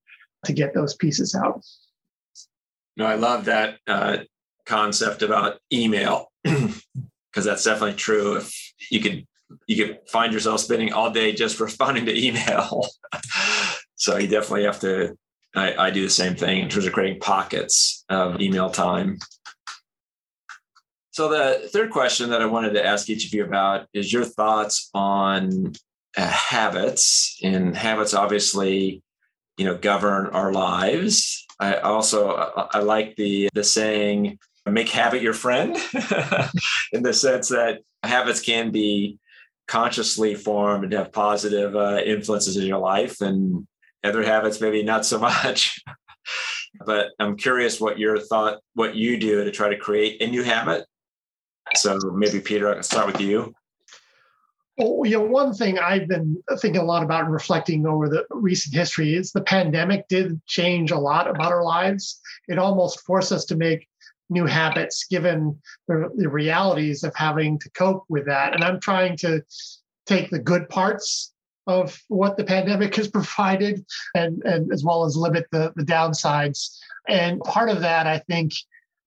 to get those pieces out. No, I love that uh, concept about email *clears throat* because that's definitely true. If you could you could find yourself spending all day just *laughs* responding to email. *laughs* so you definitely have to. I, I, do the same thing in terms of creating pockets of email time. So the third question that I wanted to ask each of you about is your thoughts on uh, habits, and habits obviously, you know, govern our lives. I also I, I like the the saying make habit your friend *laughs* in the sense that habits can be consciously form and have positive uh, influences in your life and other habits maybe not so *laughs* much. But i'm curious what your thought what you do to try to create a new habit. So maybe peter i can start with you. Well, you know, one thing I've been thinking a lot about and reflecting over the recent history is the pandemic did change a lot about our lives. It almost forced us to make new habits given the, the realities of having to cope with that. And I'm trying to take the good parts of what the pandemic has *laughs* provided and, and as well as limit the, the downsides. And part of that, I think,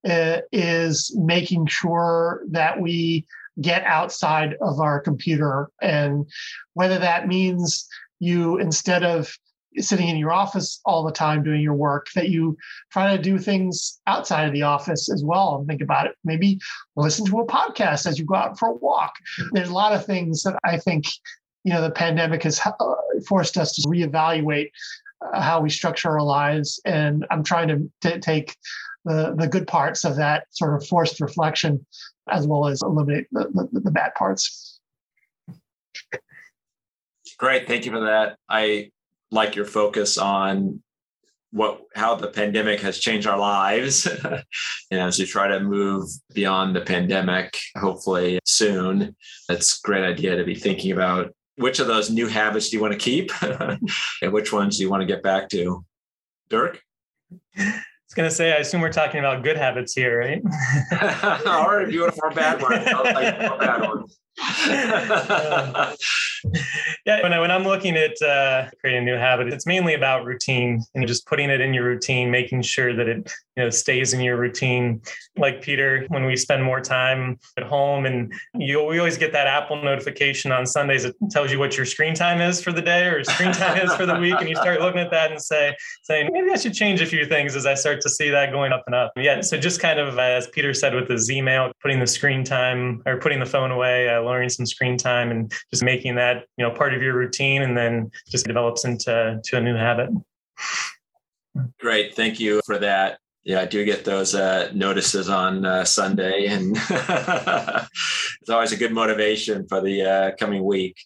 uh, is making sure that we get outside of our computer. And whether that means you, instead of sitting in your office all the time doing your work that you try to do things outside of the office as well and think about it maybe listen to a podcast as you go out for a walk there's a lot of things that i think you know the pandemic has uh, forced us to reevaluate uh, how we structure our lives and i'm trying to t- take the, the good parts of that sort of forced reflection as well as eliminate the, the, the bad parts Great. Thank you for that. I like your focus on what how the pandemic has changed our lives *laughs* and as we try to move beyond the pandemic hopefully soon. That's a great idea to be thinking about. Which of those new habits do you want to keep? *laughs* And which ones do you want to get back to? Dirk? I was going to say, I assume we're talking about good habits here, right? or if you want for bad ones, *laughs* bad ones. *laughs* yeah, when, I, when I'm looking at uh, creating a new habit, it's mainly about routine and just putting it in your routine, making sure that it you know stays in your routine. Like Peter, when we spend more time at home, and you we always get that Apple notification on Sundays that tells you what your screen time is for the day or screen time is for the week, and you start looking at that and say saying maybe I should change a few things as I start to see that going up and up. Yeah, so just kind of as Peter said with the email, putting the screen time or putting the phone away. Uh, lowering some screen time and just making that you know part of your routine and then just develops into to a new habit. Great. Thank you for that. Yeah i do get those uh, notices on uh, sunday and *laughs* it's always a good motivation for the uh, coming week.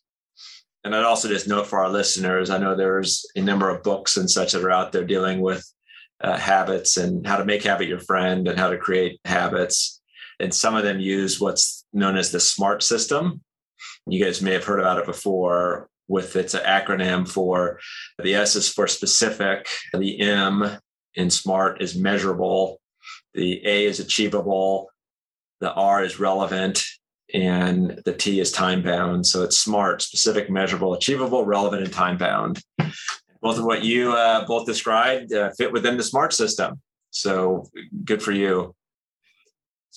And i'd also just note for our listeners i know there's a number of books and such that are out there dealing with uh, habits and how to make habit your friend and how to create habits and some of them use what's known as the SMART system. You guys may have heard about it before with its an acronym for the S is for specific, the M in SMART is measurable, the A is achievable, the R is relevant, and the T is time bound. So it's SMART, specific, measurable, achievable, relevant, and time bound. Both of what you uh, both described uh, fit within the SMART system. So good for you.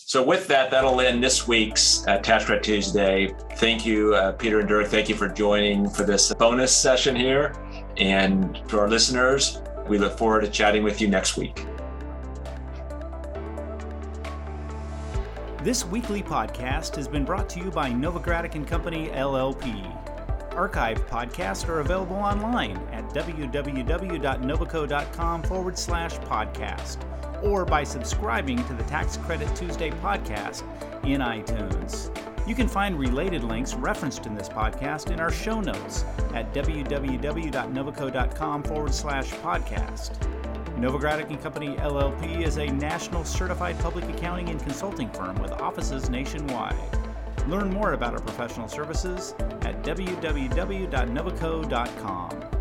So, with that, that'll end this week's uh, Tax Credit Tuesday. Thank you, uh, Peter and Dirk. Thank you for joining for this bonus session here. And to our listeners, we look forward to chatting with you next week. This weekly podcast has been brought to you by Novogradac and Company LLP. Archived podcasts are available online at www.novoco.com forward slash podcast or by subscribing to the Tax Credit Tuesday podcast in iTunes. You can find related links referenced in this podcast in our show notes at www.novoco.com forward slash podcast. Novogradac and Company LLP is a national certified public accounting and consulting firm with offices nationwide. Learn more about our professional services at www.novoco.com.